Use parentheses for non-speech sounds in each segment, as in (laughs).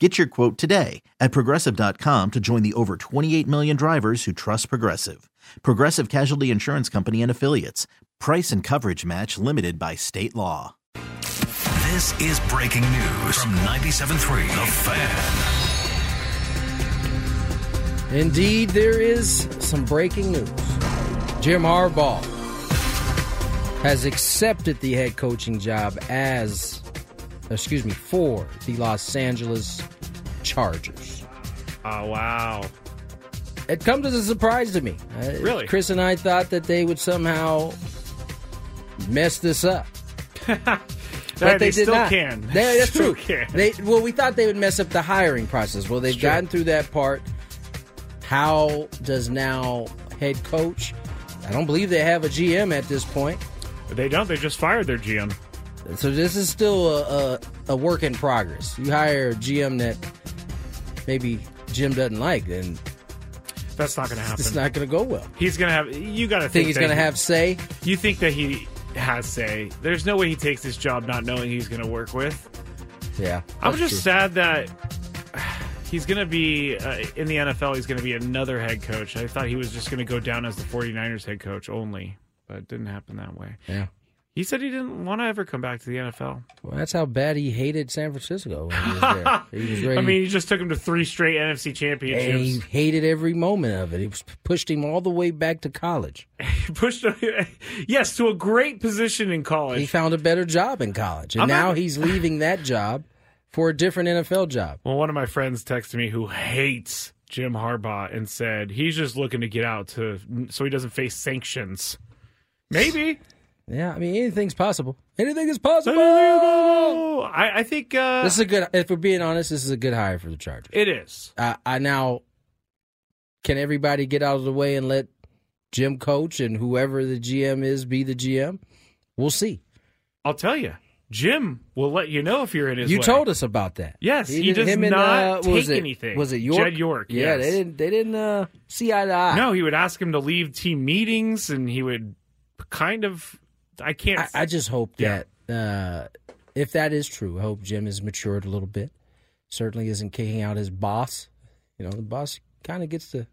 Get your quote today at progressive.com to join the over 28 million drivers who trust Progressive. Progressive Casualty Insurance Company and Affiliates. Price and coverage match limited by state law. This is breaking news from 97.3 The Fan. Indeed, there is some breaking news. Jim Harbaugh has accepted the head coaching job as excuse me, for the Los Angeles Chargers. Oh, wow. It comes as a surprise to me. Uh, Really? Chris and I thought that they would somehow mess this up. (laughs) They, they, did still not. can. They- that's (laughs) Still true. can. They well, we thought they would mess up the hiring process. Well, they've gotten through that part. How does now head coach? I don't believe they have a GM at this point. They don't. They just fired their GM. So this is still a, a, a work in progress. You hire a GM that maybe Jim doesn't like, then That's not going to happen. it's not going to go well. he's going to have. You got to Think think he's going to he- have say? You think that he has say? There's no way he takes this job not knowing he's going to work with. Yeah, I'm just true. sad that (sighs) he's going to be uh, in the NFL. He's going to be another head coach. I thought he was just going to go down as the 49ers head coach only, but it didn't happen that way. Yeah. He said he didn't want to ever come back to the NFL. Well, that's how bad he hated San Francisco when he was there. (laughs) he was ready. I mean, he just took him to three straight NFC championships. and he hated every moment of it. He pushed him all the way back to college. He (laughs) pushed him, (laughs) yes, to a great position in college. He found a better job in college, and I'm now not- he's leaving that job for a different NFL job. Well, one of my friends texted me who hates Jim Harbaugh and said he's just looking to get out to so he doesn't face sanctions. Maybe. Yeah, I mean anything's possible. Anything is possible. I, I think uh, This is a good. If we're being honest, this is a good hire for the Chargers. it is. I, I now can everybody get out of the way and let Jim coach and whoever the GM is be the GM. We'll see. I'll tell you, Jim will let you know if you're in his. you way. told us about that. Yes, he did- does him and, not uh, what was take it? anything. Was it York? Jed York, Yeah, yes. they didn't. They didn't uh, see eye to eye. No, he would ask him to leave team meetings, and he would kind of. I can't. I, I just hope Yeah. that uh, if that is true, I hope Jim has matured a little bit. Certainly isn't kicking out his boss. You know, the boss kind of gets to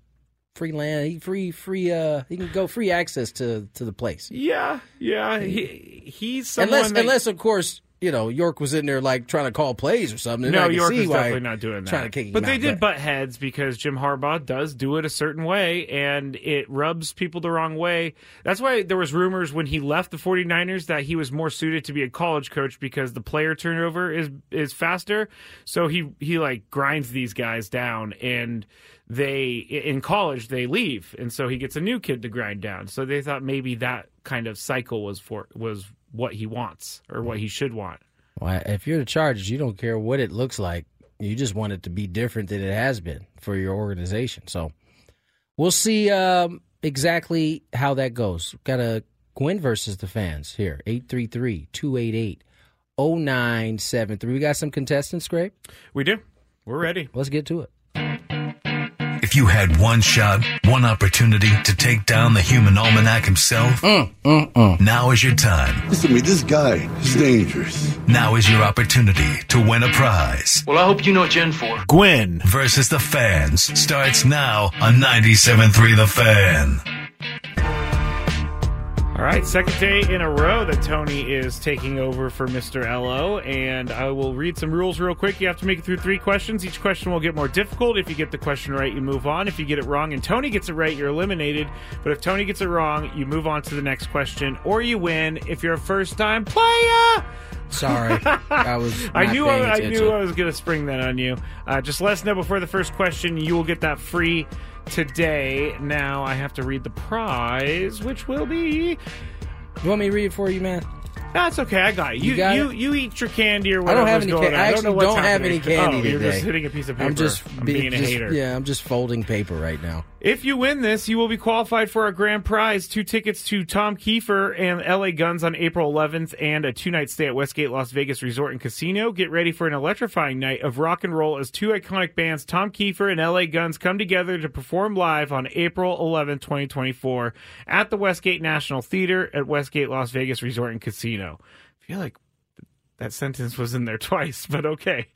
free land, he free free. Uh, he can go free access to to the place. yeah, yeah. He he's someone unless, that, unless of course, you know York was in there like trying to call plays or something. No, York see is why definitely not doing that. Trying to kick but they out, did butt heads because Jim Harbaugh does do it a certain way, and it rubs people the wrong way. That's why there was rumors when he left the 49ers that he was more suited to be a college coach because the player turnover is is faster. So he he like grinds these guys down, and they in college they leave, and so he gets a new kid to grind down. So they thought maybe that kind of cycle was for was what he wants or what he should want. Well, if you're the Chargers, you don't care what it looks like. You just want it to be different than it has been for your organization. So we'll see um, exactly how that goes. Got a Gwynn versus the fans here 833 288 0973. We got some contestants, Scrape. We do. We're ready. Let's get to it. If you had one shot, one opportunity to take down the human almanac himself, mm, mm, mm. now is your time. Listen to me, this guy is dangerous. Now is your opportunity to win a prize. Well, I hope you know what you're in for. Gwynn. Versus the Fans starts now on 97.3 The Fan. All right, second day in a row that Tony is taking over for Mr. Ello, and I will read some rules real quick. You have to make it through three questions. Each question will get more difficult. If you get the question right, you move on. If you get it wrong and Tony gets it right, you're eliminated. But if Tony gets it wrong, you move on to the next question, or you win if you're a first time player. Sorry, (laughs) I was. I knew I, I knew I was going to spring that on you. Uh, just let us know before the first question. You will get that free today. Now I have to read the prize, which will be. You want me to read it for you, man? That's okay. I got it. You You got you, it? you eat your candy or whatever. I don't have any. Going Ca- I I don't actually know what's don't have happening. any candy oh, today. You're just hitting a piece of paper. I'm just I'm be- being a just- hater. Yeah, I'm just folding paper right now. If you win this, you will be qualified for a grand prize: two tickets to Tom Keifer and LA Guns on April 11th, and a two-night stay at Westgate Las Vegas Resort and Casino. Get ready for an electrifying night of rock and roll as two iconic bands, Tom Keifer and LA Guns, come together to perform live on April 11th, 2024, at the Westgate National Theater at Westgate Las Vegas Resort and Casino. I feel like that sentence was in there twice, but okay.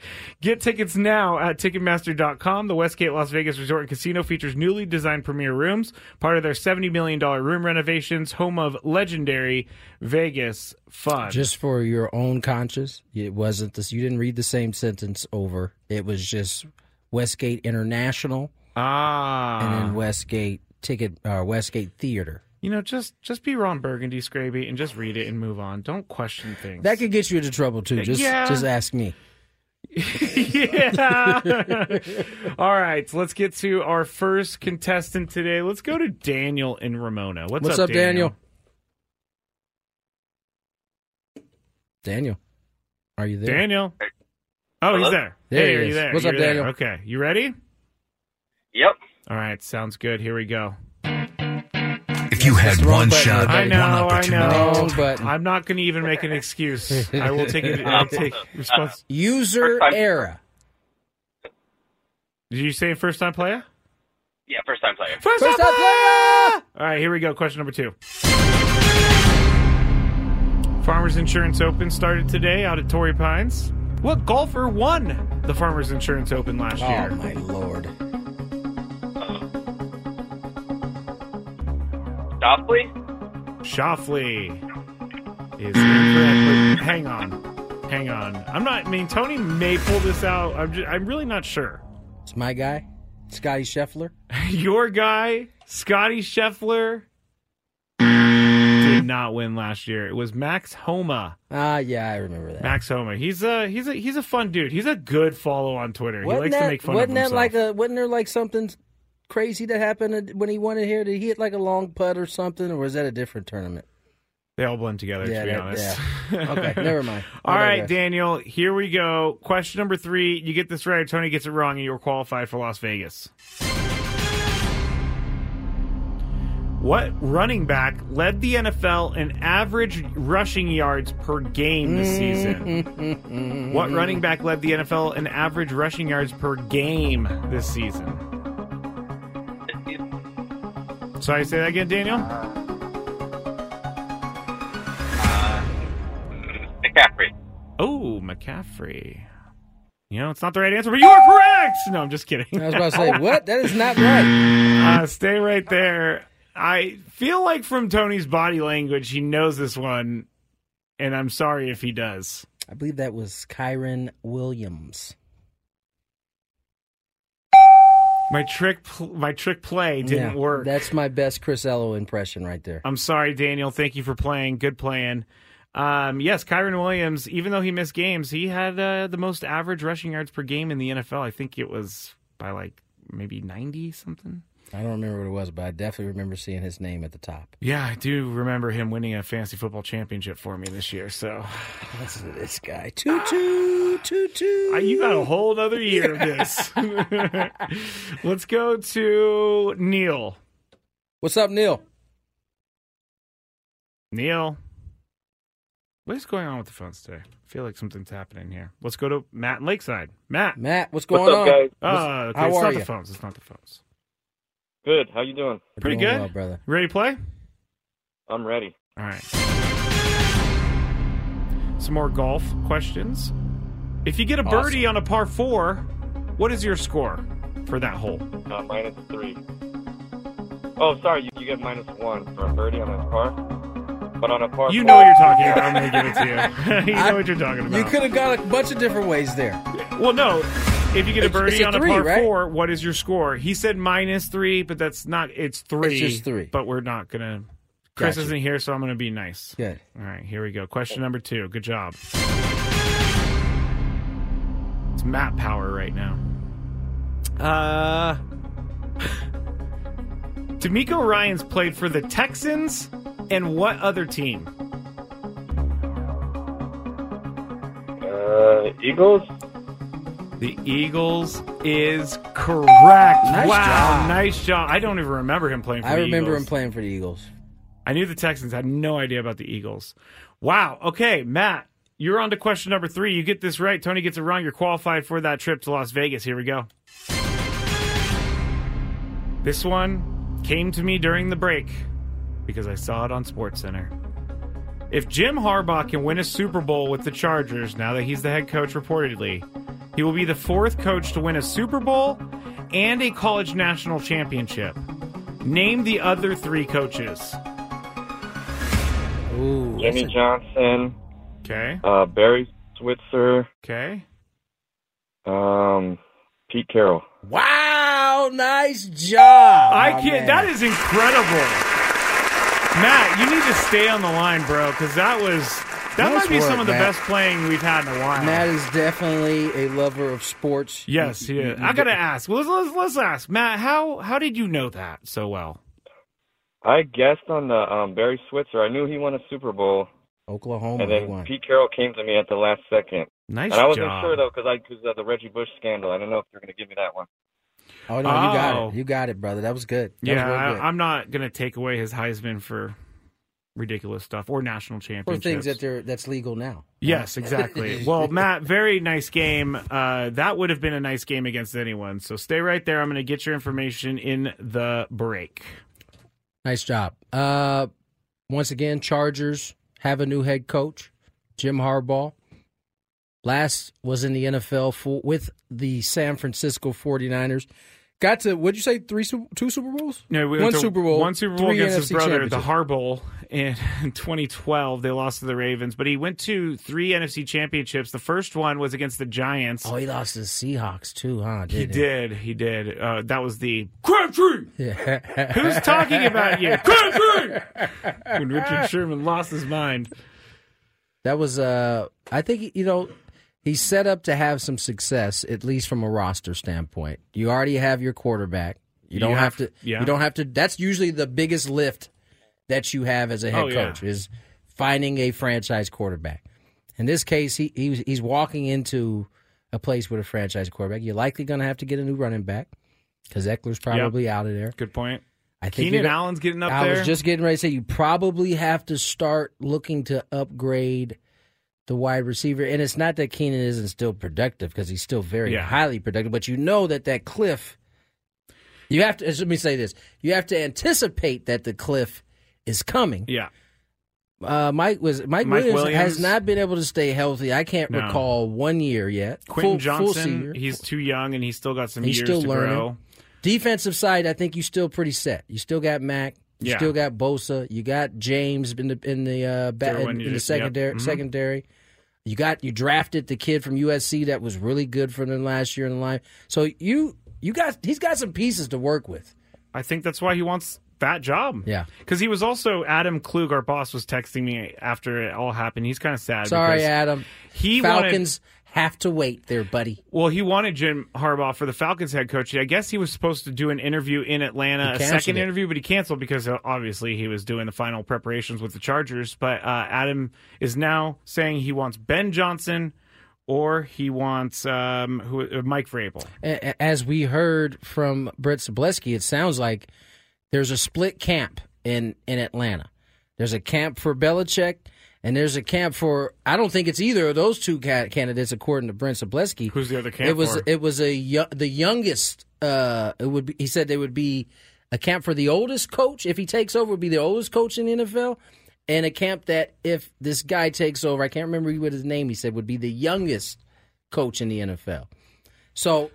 Get tickets now at Ticketmaster.com. The Westgate Las Vegas Resort and Casino features newly designed premier rooms, part of their $70 million room renovations, home of legendary Vegas fun. Just for your own conscience, it wasn't this. You didn't read the same sentence over. It was just Westgate International ah. and then Westgate Ticket, uh, Westgate Theater. You know, just just be Ron Burgundy, Skraby, and just read it and move on. Don't question things. That could get you into trouble too. Just, Yeah. just ask me. yeah. (laughs) All right, so let's get to our first contestant today. Let's go to Daniel in Ramona. What's, What's up, Daniel? Daniel, are you there? Daniel. Oh, he's there. There hey, he are you is. there? What's You're up, there. Daniel? Okay, you ready? Yep. All right, sounds good. Here we go. If you That's had the wrong one button shot, there, I know, one I know. but. I'm not going to even make an excuse. I will take it. I'll take (laughs) (laughs) response. User First error. Did you say first time player? Yeah, first time player. First, First time time player. player. All right, here we go. Question number two. Farmers Insurance Open started today out at Torrey Pines. What golfer won the Farmers Insurance Open last Oh year? Oh, my lord! Softly? Shoffley is incorrect. Hang on, hang on. I'm not. I mean, Tony may pull this out. I'm. Just, I'm really not sure. It's my guy, Scotty Scheffler. (laughs) Your guy, Scotty Scheffler, did not win last year. It was Max Homa. Ah, yeah, I remember that. Max Homa. He's a he's a he's a fun dude. He's a good follow on Twitter. he wasn't likes that, to make fun wasn't of that himself. like a? Wasn't there like something crazy that happened when he won it here? Did he hit like a long putt or something, or was that a different tournament? they all blend together. Yeah, to be that- honest. yeah. (laughs) Okay, never mind. All right. Daniel. Here we go. Question number three. You get this right. Tony gets it wrong, and you're qualified for Las Vegas. What running back led the NFL in average rushing yards per game this season? what running back led the NFL in average rushing yards per game this season? Sorry, say that again, Daniel. McCaffrey. Oh, McCaffrey. You know, it's not the right answer, but you are correct. No, I'm just kidding. I was about to say, (laughs) what? That is not right. Uh, stay right there. I feel like from Tony's body language, he knows this one, and I'm sorry if he does. I believe that was Kyren Williams. My trick, pl- my trick play didn't Yeah, work. That's my best Chris Ello impression right there. I'm sorry, Daniel. Thank you for playing. Good playing. Um, yes, Kyren Williams. Even though he missed games, he had uh, the most average rushing yards per game in the NFL. I think it was by like maybe 90 something. I don't remember what it was, but I definitely remember seeing his name at the top. Yeah, I do remember him winning a fantasy football championship for me this year. So (sighs) Listen to this guy. Toot toot toot toot. Uh, you got a whole other year of this. (laughs) (laughs) Let's go to Neil. What's up, Neil? Neil. What is going on with the phones today? I feel like something's happening here. Let's go to Matt in Lakeside. Matt. Matt, what's going What's up, on? guys? Uh, okay, how it's are not you? the phones. It's not the phones. Good. How you doing? We're Pretty doing good. well, brother. Ready to play? I'm ready. All right. Some more golf questions. If you get a birdie on a par four, what is your score for that hole? Uh, minus three. Oh, sorry. You, you get minus one for a birdie on a par. but on a par. You four- know what you're talking about. I'm going to give it to you. (laughs) you know what you're talking about. You could have got a bunch of different ways there. Well, no. If you get a birdie it's a on a par right? four, what is your score? He said minus three, but that's not. It's three. It's just three. But we're not gonna. Chris Gotcha. isn't here, so I'm gonna be nice. Good. All right, here we go. Question number two. Good job. It's Matt Power right now. Uh. (laughs) DeMeco Ryans played for the Texans and what other team? Uh, Eagles. The Eagles is correct. Nice wow, job. nice job. I don't even remember him playing for I the remember Eagles. him playing for the Eagles. I knew the Texans. I had no idea about the Eagles. Wow. Okay, Matt, you're on to question number three. You get this right. Tony gets it wrong. You're qualified for that trip to Las Vegas. Here we go. This one came to me during the break because I saw it on SportsCenter. If Jim Harbaugh can win a Super Bowl with the Chargers now that he's the head coach reportedly, he will be the fourth coach to win a Super Bowl and a college national championship. Name the other three coaches. Ooh, Jimmy that's Johnson. Okay. Uh, Barry Switzer. Okay. Um, Pete Carroll. wow, nice job. I my can't. man. That is incredible. Matt, you need to stay on the line, bro, because that was that Nice might be some work, of the Matt. best playing we've had in a while. Matt is definitely a lover of sports. yes, he is. I gotta ask. Let's, let's let's ask Matt. How how did you know that so well? I guessed on the um, Barry Switzer. I knew he won a Super Bowl, Oklahoma and then won. Pete Carroll came to me at the last second. Nice And I wasn't job. sure though because I because of the Reggie Bush scandal. I don't know if you're going to give me that one. Oh no, you got Oh. it. You got it, brother. That was good. That yeah, was good. I, I'm not gonna take away his Heisman for ridiculous stuff or national for championships. things that they're that's legal now. Yes, exactly. (laughs) well, Matt, very nice game. Uh, that would have been a nice game against anyone. So stay right there. I'm going to get your information in the break. Nice job. Uh, once again, Chargers have a new head coach, Jim Harbaugh. Last was in the NFL for, with the San Francisco 49ers. Got to, what'd you say, three, two Super Bowls? No, we One to Super Bowl, one Super Bowl three against his brother, the championships. Har Bowl, in (laughs) 2012. They lost to the Ravens, but he went to three NFC championships. The first one was against the Giants. Oh, he lost to the Seahawks too, huh? he Didn't did, he did. Uh, that was the Crabtree. Yeah. (laughs) Who's talking about you, (laughs) Crabtree? when Richard Sherman lost his mind. That was uh I think you know he's set up to have some success at least from a roster standpoint. You already have your quarterback. You don't You have, have- to yeah. you don't have to that's usually the biggest lift that you have as a head Oh, yeah. coach is finding a franchise quarterback. In this case, he, he he's walking into a place with a franchise quarterback. You're likely going to have to get a new running back because Ekeler's probably out of there. Good point. I think Keenan Allen's getting up I there. I was just getting ready to say you probably have to start looking to upgrade the wide receiver, and it's not that Keenan isn't still productive because he's still very Yeah. highly productive, but you know that that cliff. You have to. Let me say this: you have to anticipate that the cliff is coming. yeah. Uh, Mike was Mike, Mike Williams, Williams. has not been able to stay healthy. I can't No. recall one year yet. Quentin full, full Johnston, season. he's too young and he's still got some He's years still to learning. grow. Defensive side, I think you still pretty set. You still got Mack. You Yeah. still got Bosa. You got James in the in the uh, ba- in, in the just- yep. secondary. Mhm. Secondary. You got you drafted the kid from USC that was really good for them last year in the line. So you you got he's got some pieces to work with. I think that's why he wants that job. Yeah. Because he was also, Adam Klug, our boss, was texting me after it all happened. He's kind of sad. Sorry, Adam. He Falcons have to wait there, buddy. Well, he wanted Jim Harbaugh for the Falcons head coach. I guess he was supposed to do an interview in Atlanta, a second it. interview, but he canceled because uh, obviously he was doing the final preparations with the Chargers. But uh, Adam is now saying he wants Ben Johnson or he wants um, who, uh, Mike Vrabel. As we heard from Brett Zableski, it sounds like there's a split camp in in Atlanta. There's a camp for Belichick, and there's a camp for I don't think it's either of those two ca- candidates, according to Brent Zableski. Who's the other camp It was for? it was a yo- the youngest. Uh, it would be, he said there would be a camp for the oldest coach if he takes over. Would be the oldest coach in the NFL, and a camp that if this guy takes over, I can't remember what his name. He said would be the youngest coach in the NFL. So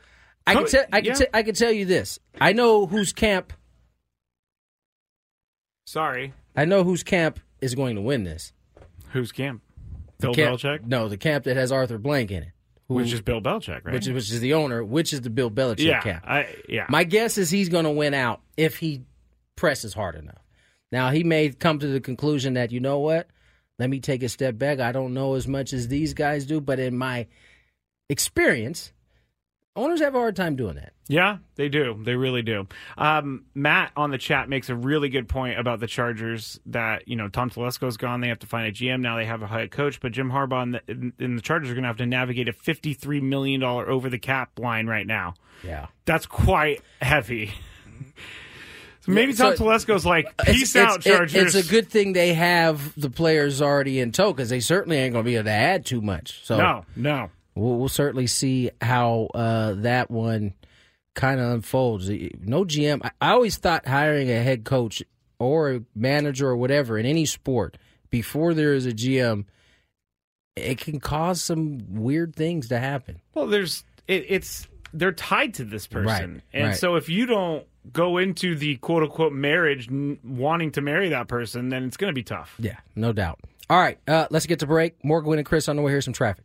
I can tell I can yeah. te- I can tell you this. I know whose camp Sorry. I know whose camp is going to win this. Whose camp? Bill camp, Belichick? No, the camp that has Arthur Blank in it. Who, Which is Bill Belichick, right? which is, which is the owner, which is the Bill Belichick yeah, camp. I, yeah. My guess is he's going to win out if he presses hard enough. Now, he may come to the conclusion that, you know what? Let me take a step back. I don't know as much as these guys do, but in my experience, owners have a hard time doing that. Yeah, they do. They really do. Um, Matt on the chat makes a really good point about the Chargers that, you know, Tom Telesco's gone. They have to find a GM. Now they have a head coach, but Jim Harbaugh and the, and the Chargers are going to have to navigate a $53 million over the cap line right now. Yeah. That's quite heavy. So maybe Tom So- Telesco's like, peace it's- out, Chargers. It's a good thing they have the players already in tow because they certainly ain't going to be able to add too much. So no, no. We'll, we'll certainly see how uh, that one kind of unfolds. No GM. I, I always thought hiring a head coach or a manager or whatever in any sport before there is a GM, it can cause some weird things to happen. Well, there's it, it's they're tied to this person, Right, and right. so if you don't go into the quote unquote marriage n- wanting to marry that person, then it's going to be tough. Yeah, no doubt. All right, uh, let's get to break. Morgan and Chris on the way. Here's some traffic.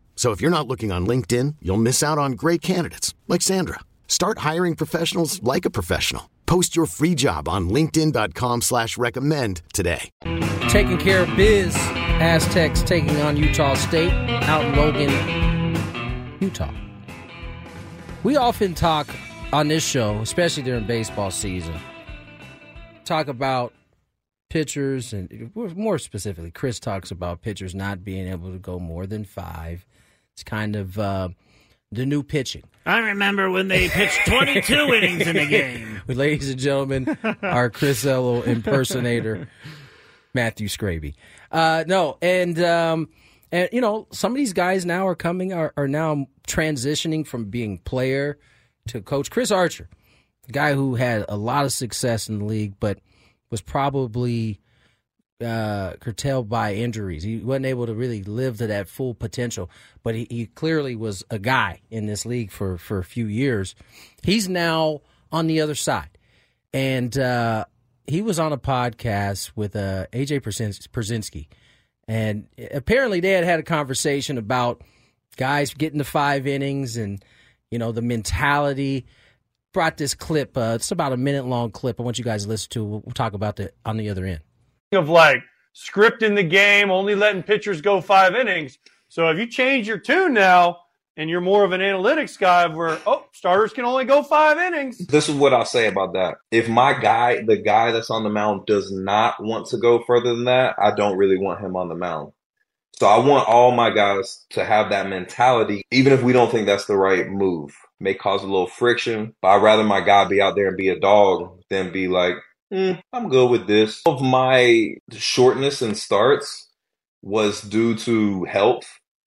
So if you're not looking on LinkedIn, you'll miss out on great candidates like Sandra. Start hiring professionals like a professional. Post your free job on linkedin.com slash recommend today. Taking care of biz. Aztecs taking on Utah State out in Logan, Utah. We often talk on this show, especially during baseball season, talk about pitchers and more specifically, Chris talks about pitchers not being able to go more than five. It's kind of uh, the new pitching. I remember when they pitched (laughs) 22 innings in a game. (laughs) Ladies and gentlemen, our Chris Ello impersonator, Matthew Skraby. Uh, no, and um, and you know, some of these guys now are coming are, are now transitioning from being player to coach. Chris Archer, a guy who had a lot of success in the league, but was probably uh, curtailed by injuries. He wasn't able to really live to that full potential, but he, he clearly was a guy in this league for, for a few years. He's now on the other side. And uh, he was on a podcast with uh, AJ Przins- Pierzynski. And apparently they had had a conversation about guys getting to five innings and, you know, the mentality. Brought this clip. Uh, it's about a minute long clip. I want you guys to listen to. We'll talk about it on the other end of like scripting the game, only letting pitchers go five innings. So if you change your tune now and you're more of an analytics guy where, oh, starters can only go five innings. This is what I'll say about that. If my guy, the guy that's on the mound, does not want to go further than that, I don't really want him on the mound. So I want all my guys to have that mentality, even if we don't think that's the right move. May cause a little friction, but I'd rather my guy be out there and be a dog than be like, mm, I'm good with this. Of my shortness and starts was due to health.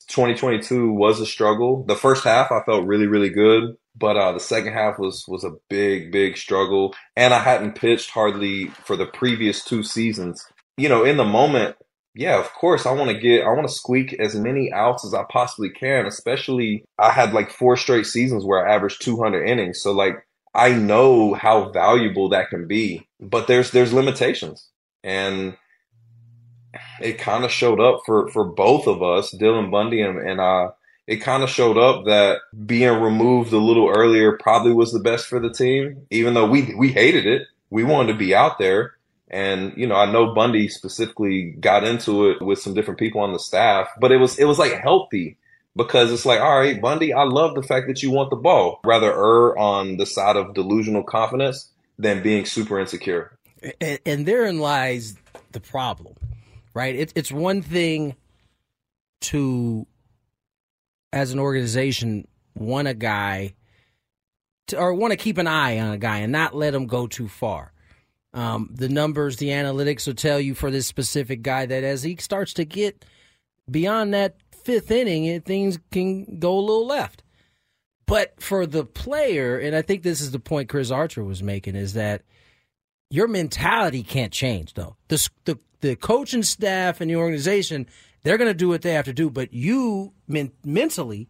2022 was a struggle. The first half I felt really, really good, but uh, the second half was was a big, big struggle. And I hadn't pitched hardly for the previous two seasons. You know, in the moment, yeah, of course, I want to get, I want to squeak as many outs as I possibly can. Especially, I had like four straight seasons where I averaged 200 innings. So like, I know how valuable that can be, but there's there's limitations, and it kind of showed up for for both of us, Dylan Bundy and, and uh, it kind of showed up that being removed a little earlier probably was the best for the team, even though we we hated it. We wanted to be out there. And, you know, I know Bundy specifically got into it with some different people on the staff, but it was it was like healthy because it's like, all right, Bundy, I love the fact that you want the ball. Rather err on the side of delusional confidence than being super insecure. And, and therein lies the problem, right? It, it's one thing to, as an organization, want a guy to, or want to keep an eye on a guy and not let him go too far. Um, the numbers, the analytics will tell you for this specific guy that as he starts to get beyond that fifth inning, things can go a little left. But for the player, and I think this is the point Chris Archer was making, is that your mentality can't change, though. The, the, the coaching staff and the organization, they're going to do what they have to do, but you men- mentally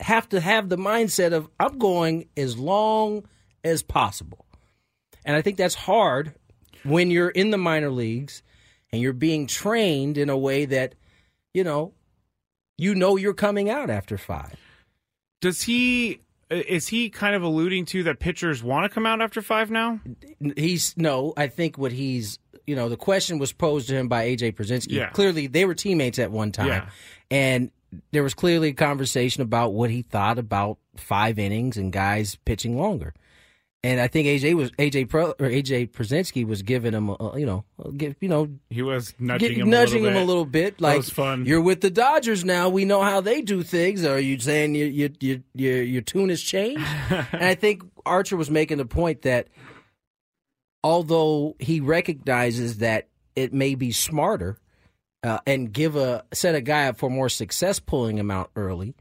have to have the mindset of, I'm going as long as possible. And I think that's hard when you're in the minor leagues and you're being trained in a way that, you know, you know you're coming out after five. Does he is he kind of alluding to that pitchers want to come out after five now? He's no. I think what he's you know the question was posed to him by AJ Pierzynski. Yeah. Clearly, they were teammates at one time, Yeah. and there was clearly a conversation about what he thought about five innings and guys pitching longer. And I think AJ was AJ Pro, or AJ Pierzynski was giving him, a, you know, a- give, you know, He was nudging get- him, nudging a him little a little bit. That Like was fun. You're with the Dodgers now. We know how they do things. Are you saying your your your your, your tune has changed? (laughs) and I think Archer was making the point that although he recognizes that it may be smarter uh, and give a set a guy up for more success pulling him out early,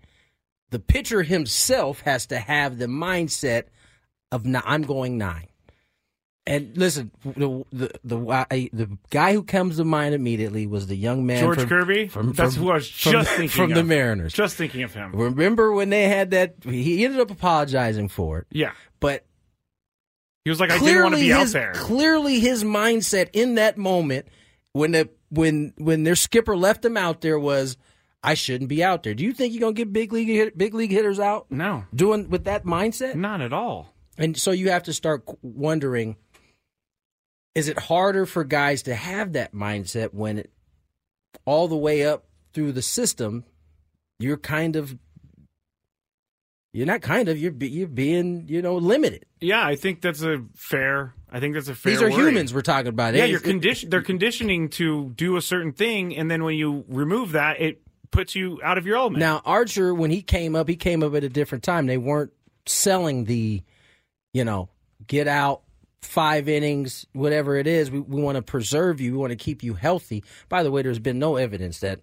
the pitcher himself has to have the mindset of "Nah, I'm going nine. And listen, the the the, the guy who comes to mind immediately was the young man George from- Kirby. From, That's who I was from- just thinking from the. Mariners. Just thinking of him. Remember when they had that? He ended up apologizing for it. Yeah, but he was like, I didn't want to be out there. Clearly, his mindset in that moment when the when when their skipper left him out there was, I shouldn't be out there. Do you think you're gonna get big league hit, big league hitters out? No, doing with that mindset, not at all. And so you have to start wondering: Is it harder for guys to have that mindset when it, all the way up through the system, you're kind of you're not kind of you're you're being you know limited. Yeah, I think that's a fair. I think that's a fair. These are worry. humans we're talking about. Yeah, It- you're condition. They're conditioning to do a certain thing, and then when you remove that, it puts you out of your element. Now Archer, when he came up, he came up at a different time. They weren't selling the, you know, get out five innings, whatever it is. We we want to preserve you. We want to keep you healthy. By the way, there's been no evidence that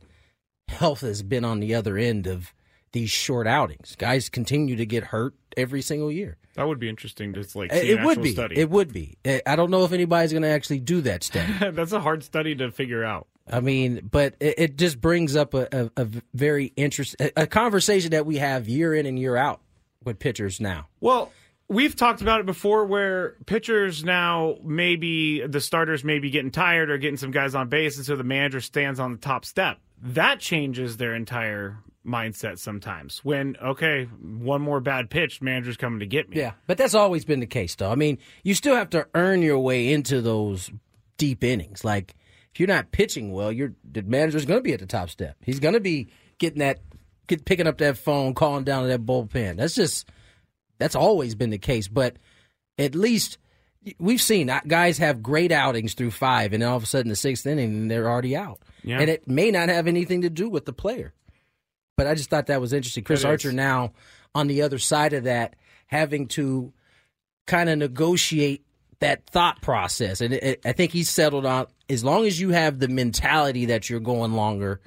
health has been on the other end of these short outings. Guys continue to get hurt every single year. that would be interesting to like. It, See it would be. Study. It would be. I- I don't know if anybody's going to actually do that study. (laughs) that's a hard study to figure out. I mean, but it, it just brings up a, a, a very interest a, a conversation that we have year in and year out with pitchers now. Well, we've talked about it before where pitchers now maybe the starters may be getting tired or getting some guys on base, and so the manager stands on the top step. That changes their entire mindset sometimes. When, okay, one more bad pitch, manager's coming to get me. Yeah, but that's always been the case, though. I mean, you still have to earn your way into those deep innings. Like, if you're not pitching well, your the manager's going to be at the top step. He's going to be getting that, get, picking up that phone, calling down to that bullpen. That's just that's always been the case. But at least we've seen uh, guys have great outings through five, and then all of a sudden the sixth inning, and they're already out. Yeah. And it may not have anything to do with the player. But I just thought that was interesting. Chris It is. Archer now on the other side of that, having to kind of negotiate that thought process. And it, it- I think he's settled on as long as you have the mentality that you're going longer.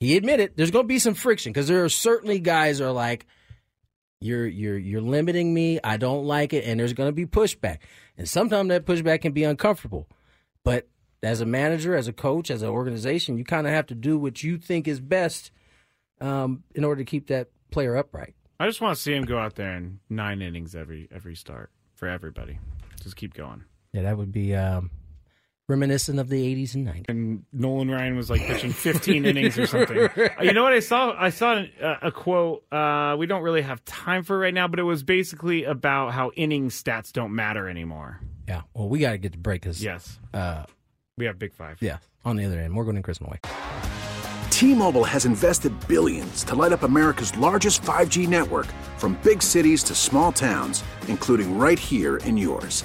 He admitted there's going to be some friction because there are certainly guys are like, you're you're you're limiting me. I don't like it, and there's going to be pushback. And sometimes that pushback can be uncomfortable. But as a manager, as a coach, as an organization, you kind of have to do what you think is best um, in order to keep that player upright. I just want to see him go out there in nine innings every every start for everybody. Just keep going. Yeah, that would be um, reminiscent of the 80s and 90s. And Nolan Ryan was like pitching 15 innings or something. (laughs) Uh, You know what I saw? I saw a, a quote. Uh, we don't really have time for it right now, but it was basically about how inning stats don't matter anymore. Yeah. Well, we got to get to break because Yes, uh, we have Big Five. yeah, on the other end, Morgan and Chris Noy. T-Mobile has invested billions to light up America's largest 5G network from big cities to small towns, including right here in yours.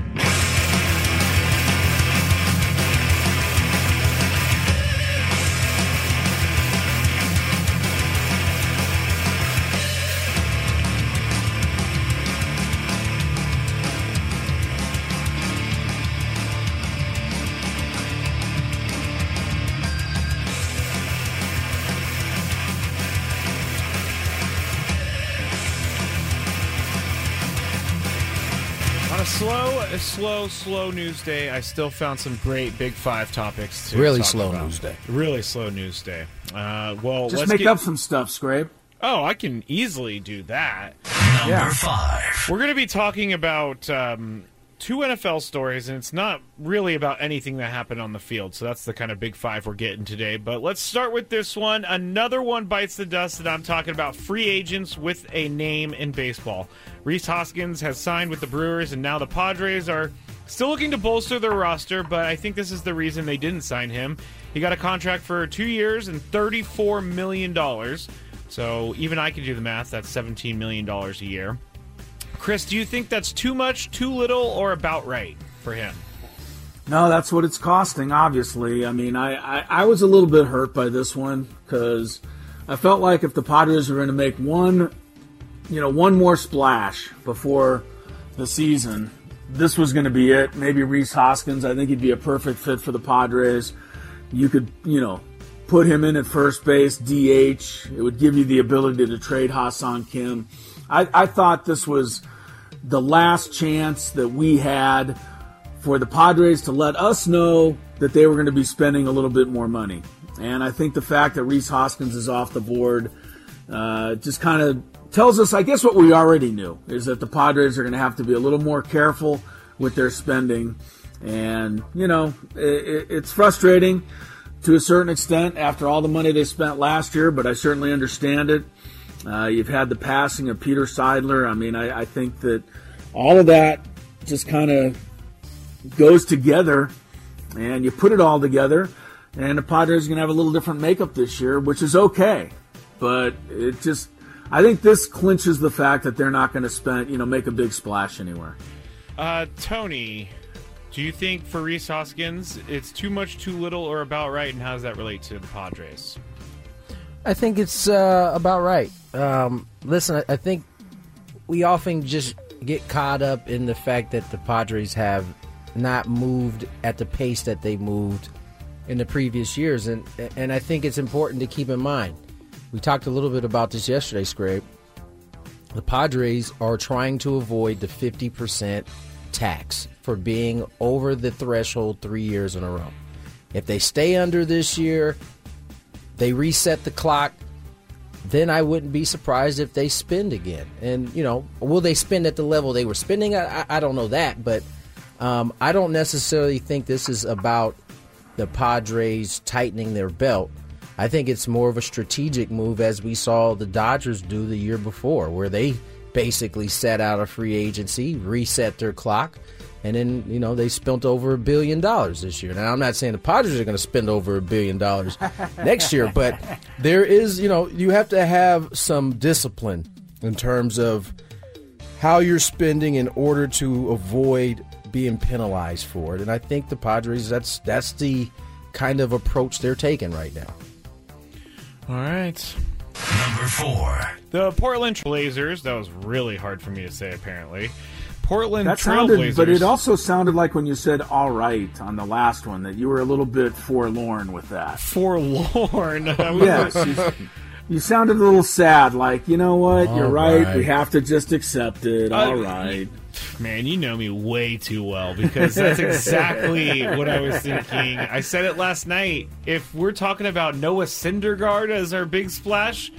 A slow, slow news day, I still found some great Big Five topics. To Really talk slow about. news day. Really slow news day. Uh, well, Just let's make get- up some stuff, Scrape. Oh, I can easily do that. Number Yeah. five. We're going to be talking about um, two NFL stories, and it's not really about anything that happened on the field. So that's the kind of big five we're getting today. But let's start with this one. Another one bites the dust that I'm talking about free agents with a name in baseball. Rhys Hoskins has signed with the Brewers, and now the Padres are still looking to bolster their roster, but I think this is the reason they didn't sign him. He got a contract for two years and $34 million. So even I can do the math. That's $17 million a year. Chris, do you think that's too much, too little, or about right for him? No, that's what it's costing. Obviously, I mean, I, I, I was a little bit hurt by this one because I felt like if the Padres were going to make one, you know, one more splash before the season, this was going to be it. Maybe Rhys Hoskins. I think he'd be a perfect fit for the Padres. You could, you know, put him in at first base, DH. It would give you the ability to trade Ha-Seong Kim. I, I thought this was the last chance that we had for the Padres to let us know that they were going to be spending a little bit more money. And I think the fact that Rhys Hoskins is off the board uh, just kind of tells us, I guess, what we already knew is that the Padres are going to have to be a little more careful with their spending. And, you know, it, it's frustrating to a certain extent after all the money they spent last year, but I certainly understand it. Uh, you've had the passing of Peter Seidler. I mean, I, I think that all of that just kind of goes together, and you put it all together, and the Padres are going to have a little different makeup this year, which is okay. But it just, I think this clinches the fact that they're not going to spend, you know, make a big splash anywhere. Uh, Tony, do you think for Rhys Hoskins it's too much, too little, or about right? And how does that relate to the Padres? I think it's uh, about right. Um, listen, I, think we often just get caught up in the fact that the Padres have not moved at the pace that they moved in the previous years, and and I think it's important to keep in mind. We talked a little bit about this yesterday, Scrape. the Padres are trying to avoid the 50% tax for being over the threshold three years in a row. If they stay under this year, they reset the clock, then I wouldn't be surprised if they spend again. And, you know, will they spend at the level they were spending? I, I don't know that, but um, I don't necessarily think this is about the Padres tightening their belt. I think it's more of a strategic move, as we saw the Dodgers do the year before, where they basically set out a free agency, reset their clock, and then you know they spent over a billion dollars this year. Now I'm not saying the Padres are going to spend over a billion dollars (laughs) next year, but there is you know you have to have some discipline in terms of how you're spending in order to avoid being penalized for it. And I think the Padres that's that's the kind of approach they're taking right now. All right. Number four. The Portland Blazers. That was really hard for me to say, apparently. Portland That sounded, but it also sounded like when you said "all right" on the last one that you were a little bit forlorn with that. Forlorn. (laughs) yes, you, you sounded a little sad. Like you know what, All you're right. right. We have to just accept it. Uh, All right. Man, you know me way too well because that's (laughs) exactly what I was thinking. I said it last night. If we're talking about Noah Syndergaard as our big splash,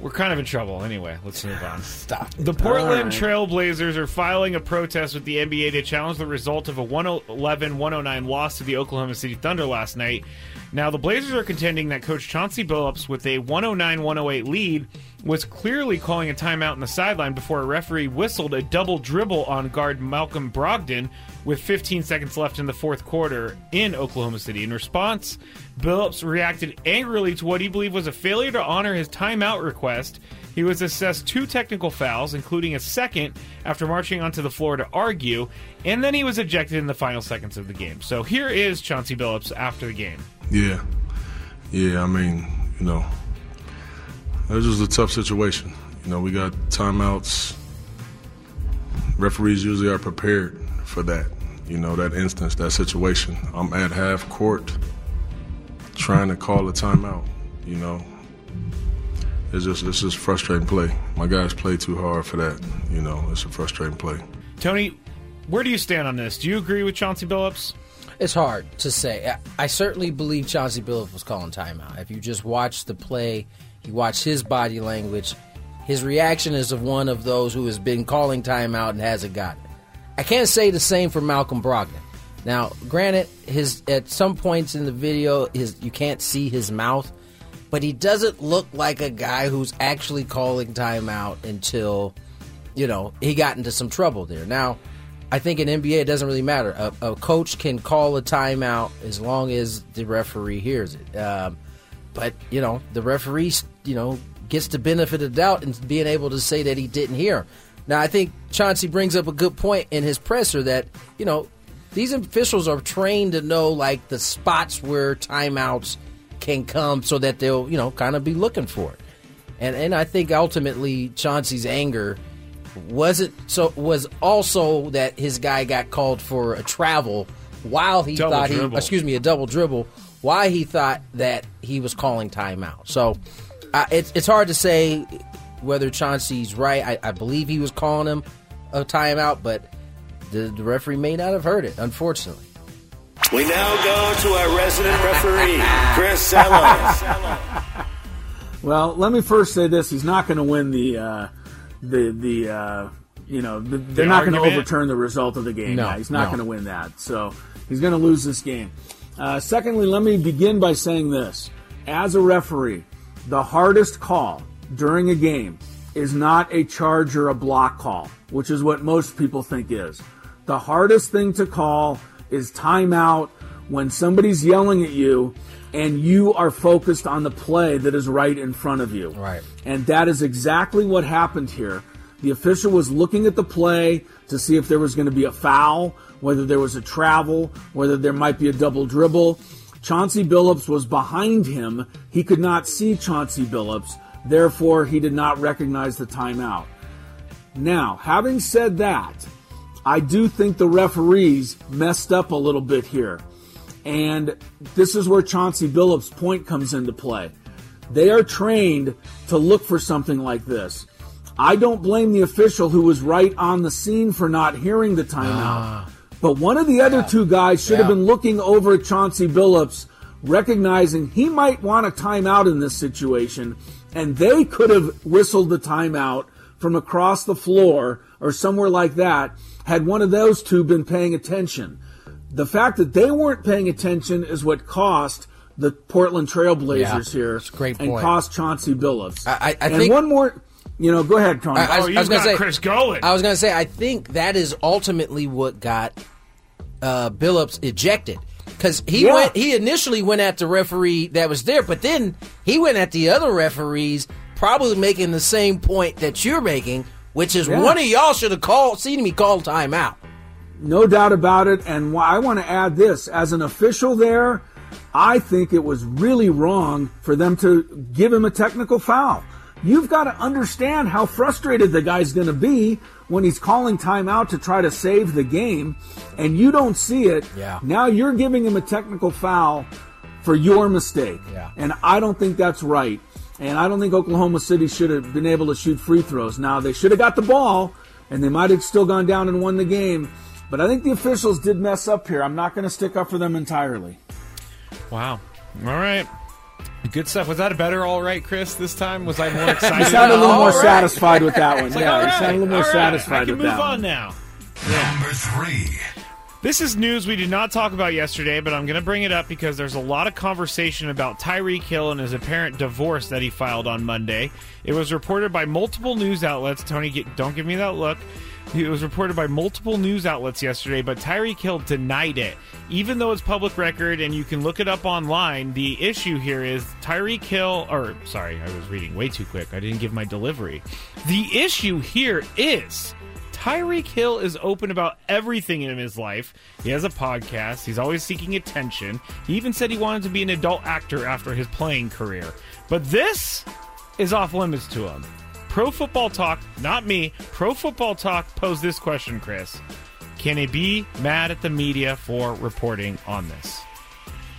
we're kind of in trouble. Anyway, let's move on. (sighs) Stop. The Portland All right. Trailblazers are filing a protest with the NBA to challenge the result of a 111 109 loss to the Oklahoma City Thunder last night. Now, the Blazers are contending that coach Chauncey Billups, with a 109 108 lead, was clearly calling a timeout in the sideline before a referee whistled a double dribble on guard Malcolm Brogdon with 15 seconds left in the fourth quarter in Oklahoma City. In response, Billups reacted angrily to what he believed was a failure to honor his timeout request. He was assessed two technical fouls, including a second after marching onto the floor to argue, and then he was ejected in the final seconds of the game. So here is Chauncey Billups after the game. Yeah, yeah. I mean, you know, was just a tough situation. You know, we got timeouts. Referees usually are prepared for that. You know, that instance, that situation. I'm at half court trying to call a timeout. You know, it's just it's just frustrating play. My guys play too hard for that. You know, it's a frustrating play. Tony, where do you stand on this? Do you agree with Chauncey Billups? It's hard to say. I, certainly believe Chauncey Billups was calling timeout. If you just watch the play, you watch his body language, his reaction is of one of those who has been calling timeout and hasn't gotten it. I can't say the same for Malcolm Brogdon. Now, granted, his at some points in the video, his you can't see his mouth, but he doesn't look like a guy who's actually calling timeout until, you know, he got into some trouble there. Now, I think in NBA it doesn't really matter. A, a coach can call a timeout as long as the referee hears it. Um, but you know, the referee, you know, gets the benefit of the doubt and being able to say that he didn't hear. Now, I think Chauncey brings up a good point in his presser that you know these officials are trained to know like the spots where timeouts can come, so that they'll you know kind of be looking for it. And and I think ultimately Chauncey's anger wasn't so was also that his guy got called for a travel while he Double thought dribble. he excuse me a double dribble why he thought that he was calling timeout. So uh, it's it's hard to say whether Chauncey's right. I, I believe he was calling him a timeout, but the, the referee may not have heard it. Unfortunately. We now go to our resident referee, Chris Sello. (laughs) Well, let me first say this: he's not going to win the uh, the the uh, you know the, they're not going to overturn the result of the game. No, Yeah, he's not no. going to win that. So he's going to lose this game. Uh, secondly, let me begin by saying this: as a referee, the hardest call during a game is not a charge or a block call, which is what most people think is. The hardest thing to call is timeout when somebody's yelling at you and you are focused on the play that is right in front of you. Right. And that is exactly what happened here. The official was looking at the play to see if there was going to be a foul, whether there was a travel, whether there might be a double dribble. Chauncey Billups was behind him. He could not see Chauncey Billups. Therefore, he did not recognize the timeout. Now, having said that, I do think the referees messed up a little bit here. And this is where Chauncey Billups' point comes into play. They are trained to look for something like this. I don't blame the official who was right on the scene for not hearing the timeout. Ah. But one of the other two guys should have been looking over at Chauncey Billups, recognizing he might want a timeout in this situation, and they could have whistled the timeout from across the floor or somewhere like that had one of those two been paying attention. The fact that they weren't paying attention is what cost the Portland Trailblazers Yeah, here it's a great and cost Chauncey Billups. I- I- I and think- one more, you know, go ahead, Tony. I, I, I was gonna say, going. I was going to say, I think that is ultimately what got uh, Billups ejected because he Yeah. went. He initially went at the referee that was there, but then he went at the other referees, probably making the same point that you're making, which is Yeah. one of y'all should have called, seen me call timeout. No doubt about it. And I want to add this as an official there, I think it was really wrong for them to give him a technical foul. You've got to understand how frustrated the guy's going to be when he's calling timeout to try to save the game and you don't see it. Yeah. Now you're giving him a technical foul for your mistake. Yeah. And I don't think that's right. And I don't think Oklahoma City should have been able to shoot free throws. Now they should have got the ball and they might have still gone down and won the game. But I think the officials did mess up here. I'm not going to stick up for them entirely. Wow. All right. Good stuff. Was that a better all right, Chris, this time? Was I more (laughs) excited? You excited? sound a little more right. satisfied with that one. Like, yeah, all you right, sound a little more all right, satisfied I can with move on one. now. Number three. This is news we did not talk about yesterday, but I'm going to bring it up because there's a lot of conversation about Tyreek Hill and his apparent divorce that he filed on Monday. It was reported by multiple news outlets. Tony, get, don't give me that look. It was reported by multiple news outlets yesterday, but Tyreek Hill denied it. Even though it's public record and you can look it up online, the issue here is Tyreek Hill, or sorry, I was reading way too quick. I didn't give my delivery. The issue here is Tyreek Hill is open about everything in his life. He has a podcast. He's always seeking attention. He even said he wanted to be an adult actor after his playing career. But this is off limits to him. Pro Football Talk, not me, Pro Football Talk posed this question, Chris. Can he be mad at the media for reporting on this?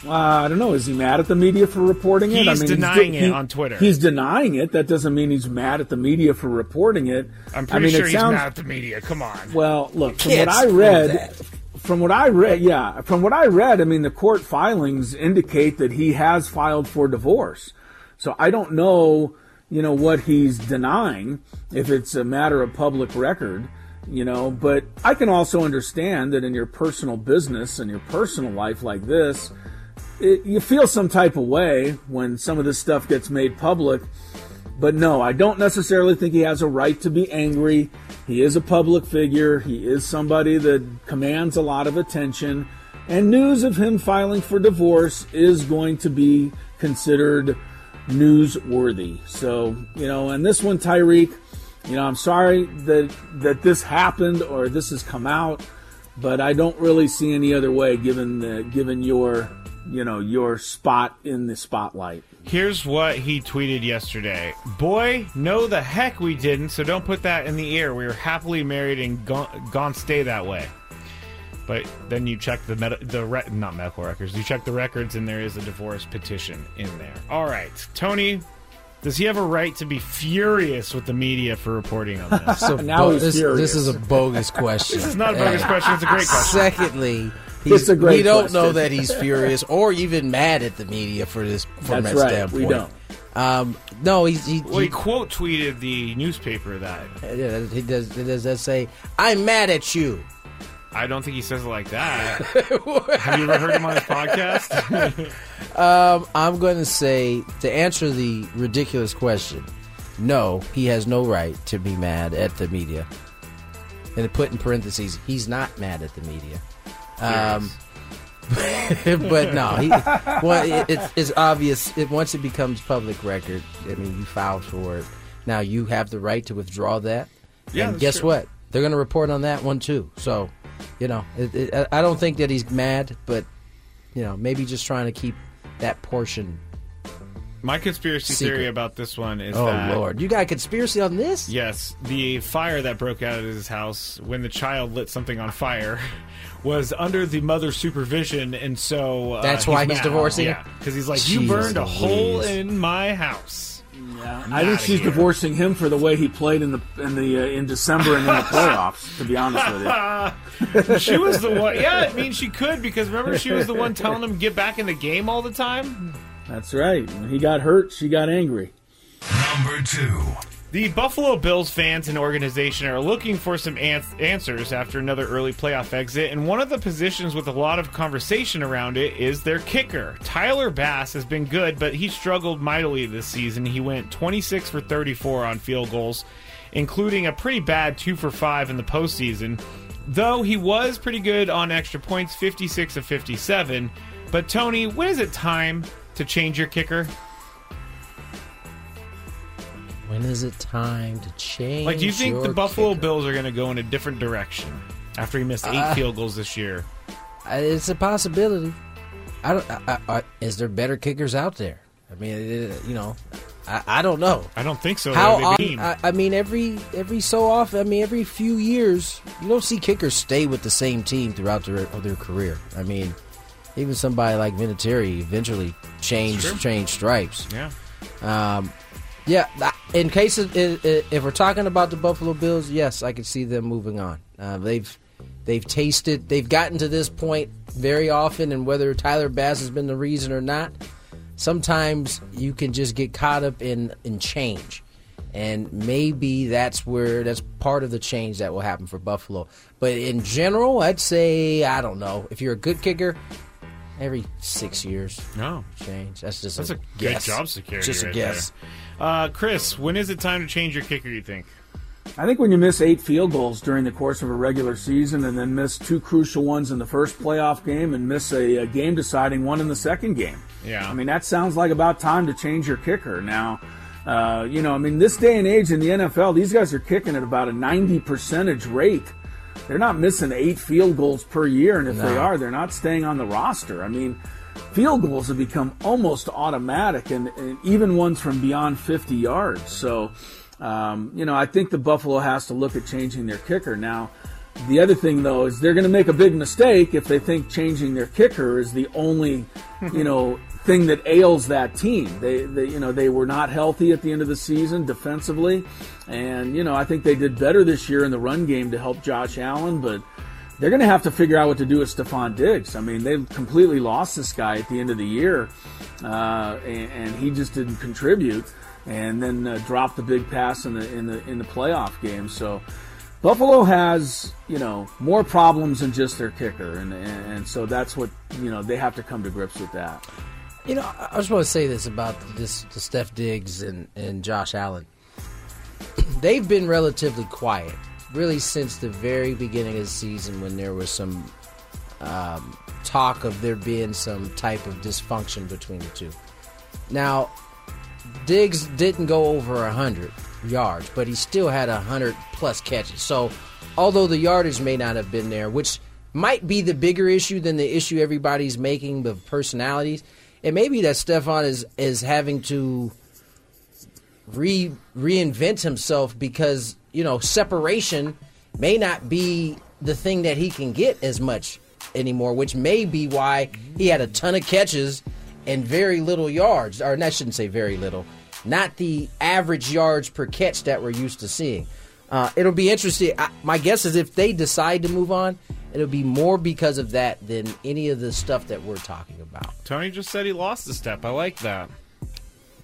Uh, I don't know. Is he mad at the media for reporting it? I mean, denying de- it he- on Twitter. He's denying it. That doesn't mean he's mad at the media for reporting it. I'm I pretty mean, sure it he's sounds, mad at the media. Come on. Well, look, from what I read, from what I read, yeah, from what I read, I mean, the court filings indicate that he has filed for divorce. So I don't know, you know, what he's denying if it's a matter of public record, you know, but I can also understand that in your personal business and your personal life like this, it, you feel some type of way when some of this stuff gets made public. But no, I don't necessarily think he has a right to be angry. He is a public figure. He is somebody that commands a lot of attention. And news of him filing for divorce is going to be considered newsworthy. So, you know, and this one, Tyreek, you know, I'm sorry that that this happened or this has come out, but I don't really see any other way given the given your you know your spot in the spotlight. Here's what he tweeted yesterday. Boy, no the heck we didn't, so don't put that in the air. We were happily married and gone, gone stay that way. But then you check the med- the re- not medical records. You check the records and there is a divorce petition in there. All right, Tony, does he have a right to be furious with the media for reporting on this? (laughs) So bo- this, this is a bogus (laughs) question. This is not a bogus question, it's a great question. Secondly, It's he's, a great we don't question. know that he's furious or even mad at the media for this from That's that right, standpoint. we don't. Um, no, he's he, Well, he quote tweeted the newspaper that. Yeah, he does. Does that say, "I'm mad at you." I don't think he says it like that. (laughs) Have you ever heard him on his podcast? (laughs) (laughs) Um, I'm going to say to answer the ridiculous question. No, he has no right to be mad at the media. And to put in parentheses, he's not mad at the media. Um, but no, he, well, it, it's, it's obvious. It, once it becomes public record, I mean, you filed for it. Now you have the right to withdraw that. Yeah, and guess true. what? They're going to report on that one too. So, you know, it, it, I- don't think that he's mad, but you know, maybe just trying to keep that portion. My conspiracy Secret. theory about this one is oh that Lord, you got a conspiracy on this? Yes, the fire that broke out at his house when the child lit something on fire (laughs) was under the mother's supervision, and so uh, That's why he's mad. divorcing? Yeah, because he's like, you burned a hole in my house. Yeah, I think she's divorcing him for the way he played in the in the uh, in December and in the playoffs. To be honest with you, (laughs) she was the one. Yeah, I mean, she could because remember she was the one telling him get back in the game all the time. That's right. When he got hurt, she got angry. Number two. The Buffalo Bills fans and organization are looking for some ans- answers after another early playoff exit, and one of the positions with a lot of conversation around it is their kicker. Tyler Bass has been good, but he struggled mightily this season. He went 26 for 34 on field goals, including a pretty bad 2 for 5 in the postseason. Though he was pretty good on extra points, 56 of 57. But Tony, when is it time to change your kicker? When is it time to change? Like, do you think the Buffalo kicker? Bills are going to go in a different direction after he missed eight Uh, field goals this year? Uh, It's a possibility. I don't. I, I, is there better kickers out there? I mean, it, you know, I, I don't know. I don't think so. How often. I, I mean, every every so often. I mean, every few years, you don't see kickers stay with the same team throughout their their career. I mean, even somebody like Vinatieri eventually changed changed stripes. Yeah. Um, yeah. In case of, if we're talking about the Buffalo Bills, yes, I could see them moving on. Uh, they've they've tasted, they've gotten to this point very often, and whether Tyler Bass has been the reason or not, sometimes you can just get caught up in in change. And maybe that's where that's part of the change that will happen for Buffalo. But in general, I'd say I don't know if you're a good kicker, every six years. No change. That's just That's a, a, good job security. Just right a guess. Uh, Chris, when is it time to change your kicker? You think? I think when you miss eight field goals during the course of a regular season and then miss two crucial ones in the first playoff game and miss a, a game deciding one in the second game. Yeah. I mean, that sounds like about time to change your kicker. Now, uh, you know, I mean, this day and age in the NFL, these guys are kicking at about a 90 percentage rate. They're not missing eight field goals per year, and if they are, they're not staying on the roster. I mean, field goals have become almost automatic, and, and even ones from beyond 50 yards. So, um, you know, I think the Buffalo has to look at changing their kicker now. The other thing, though, is they're going to make a big mistake if they think changing their kicker is the only, (laughs) you know, thing that ails that team. They, they, you know, they were not healthy at the end of the season defensively, and you know, I think they did better this year in the run game to help Josh Allen, but they're going to have to figure out what to do with Stefon Diggs. I mean, they've completely lost this guy at the end of the year, uh, and, and he just didn't contribute, and then uh, dropped the big pass in the in the in the playoff game. So. Buffalo has, you know, more problems than just their kicker, and, and and so that's what you know they have to come to grips with that. You know, I just want to say this about this Steph Diggs and, and Josh Allen. (clears throat) They've been relatively quiet, really, since the very beginning of the season when there was some um, talk of there being some type of dysfunction between the two. Now, Diggs didn't go over 100 yards, but he still had 100 plus catches. So, although the yardage may not have been there, which might be the bigger issue than the issue everybody's making of personalities, it may be that Stefon is, is having to re reinvent himself because, you know, separation may not be the thing that he can get as much anymore, which may be why he had a ton of catches and very little yards. Or I shouldn't say very little. Not the average yards per catch that we're used to seeing. Uh, it'll be interesting. I, my guess is if they decide to move on, it'll be more because of that than any of the stuff that we're talking about. Tony just said he lost a step. I like that.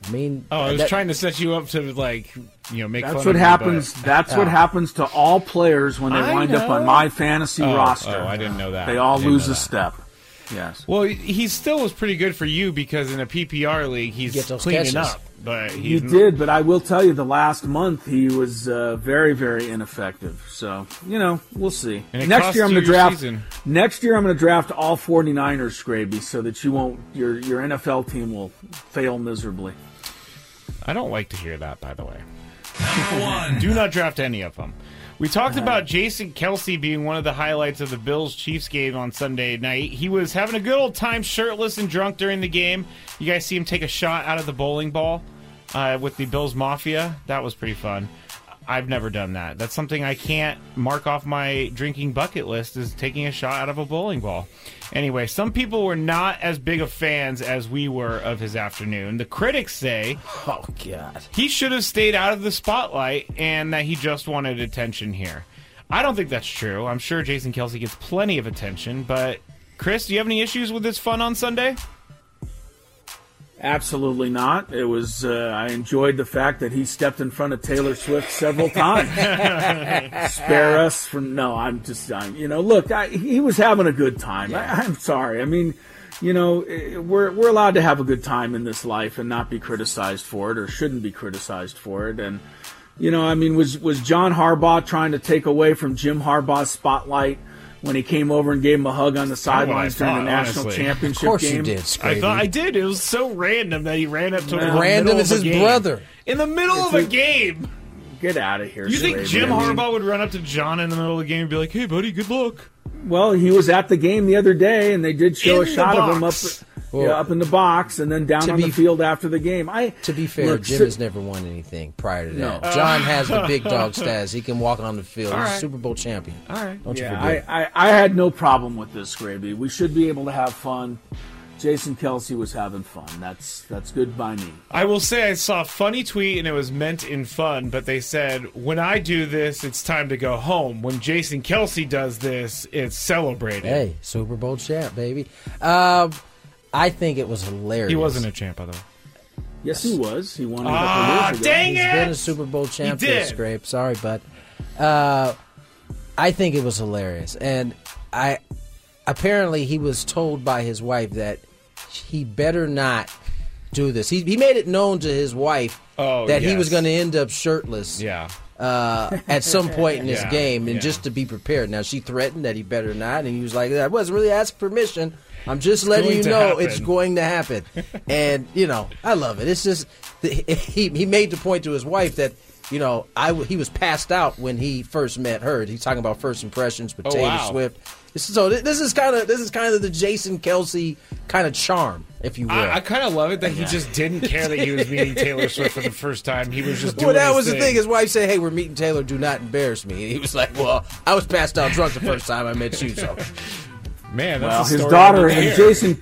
I mean, Oh, I was that- trying to set you up to like, you know, make That's fun what of me, happens. but- That's what Oh. happens to all players when they I wind up on my fantasy Oh, roster. oh, I didn't know that. They all lose a step. Yes. Well, he still was pretty good for you because in a PPR league, he's cleaning catches. up. But He he's did, but I will tell you, the last month he was uh, very, very ineffective. So you know, we'll see. And Next year, I'm going to draft. season. Next year, I'm going to draft all 49ers, Skraby, so that you won't your your NFL team will fail miserably. I don't like to hear that, by the way. Number one. Do not draft any of them. We talked about Jason Kelce being one of the highlights of the Bills Chiefs game on Sunday night. He was having a good old time, shirtless and drunk during the game. You guys see him take a shot out of the bowling ball uh, with the Bills Mafia. That was pretty fun. I've never done that. That's something I can't mark off my drinking bucket list is taking a shot out of a bowling ball. Anyway, some people were not as big of fans as we were of his afternoon. The critics say, (laughs) "Oh God, he should have stayed out of the spotlight and that he just wanted attention here." I don't think that's true. I'm sure Jason Kelce gets plenty of attention, but Chris, do you have any issues with this fun on Sunday? Absolutely not. It was. Uh, I enjoyed the fact that he stepped in front of Taylor Swift several times. (laughs) Spare us from. No, I'm just. I'm, you know, look, I, he was having a good time. I, I'm sorry. I mean, you know, eh, we're we're allowed to have a good time in this life and not be criticized for it, or shouldn't be criticized for it. And you know, I mean, was was John Harbaugh trying to take away from Jim Harbaugh's spotlight? When he came over and gave him a hug on the sidelines during the national honestly. championship Of course game, you did, I thought I did. It was so random that he ran up to him. the Random middle is of his game. brother. In the middle It's of a a- game. Get out of here. You think Jim Harbaugh would run up to John in the middle of the game and be like, "Hey, buddy, good luck." Well, he was at the game the other day, and they did show In a the shot of him up, box. yeah, up in the box, and then down on be- the field after the game. I To be fair, look, Jim si- has never won anything prior to that. No. John has the big dog (laughs) status. He can walk on the field. All He's right. a Super Bowl champion. All right. Don't you forget. I, I, I had no problem with this, Gravy. We should be able to have fun. Jason Kelce was having fun. That's that's good by me. I will say I saw a funny tweet and it was meant in fun, but they said, when I do this, it's time to go home. When Jason Kelce does this, it's celebrated. Hey, Super Bowl champ, baby. Um, I think it was hilarious. He wasn't a champ, by the way. Yes, he was. He won a Ah, couple years ago. dang He's it! been a Super Bowl champ He for did. Scrape. Sorry, but uh, I think it was hilarious, and I apparently he was told by his wife that he better not do this. He he made it known to his wife Oh, that he was going to end up shirtless. Yeah. Uh, at some (laughs) point in this Yeah, game, and yeah. just to be prepared. Now she threatened that he better not, and he was like, "I wasn't really asking permission. I'm just letting you know happen." it's going to happen." (laughs) and you know, I love it. It's just he he made the point to his wife that you know I w- he was passed out when he first met her. He's talking about first impressions with Oh, Taylor wow. Swift. So this is kind of this is kind of the Jason Kelce kind of charm, if you will. I, I kind of love it that he just didn't care that he was meeting Taylor Swift for the first time. He was just doing well, that his was the thing. thing. His wife said, "Hey, we're meeting Taylor. Do not embarrass me." And he was like, "Well, I was passed out drunk the first time I met you, so." Man, that's Well, the his daughter and. Jason.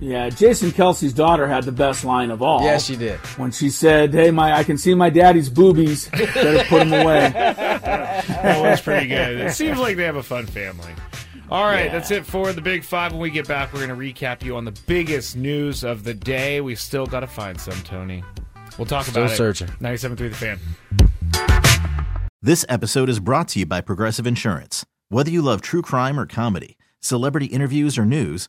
Yeah, Jason Kelce's daughter had the best line of all. Yeah, she did. When she said, "Hey, my, I can see my daddy's boobies. (laughs) Better put them away." that was pretty good. It seems like they have a fun family. All right, Yeah. that's it for the Big Five. When we get back, we're going to recap you on the biggest news of the day. We've still got to find some, Tony. We'll talk Still about it. searching. 97.3 The Fan. This episode is brought to you by Progressive Insurance. Whether you love true crime or comedy, celebrity interviews or news,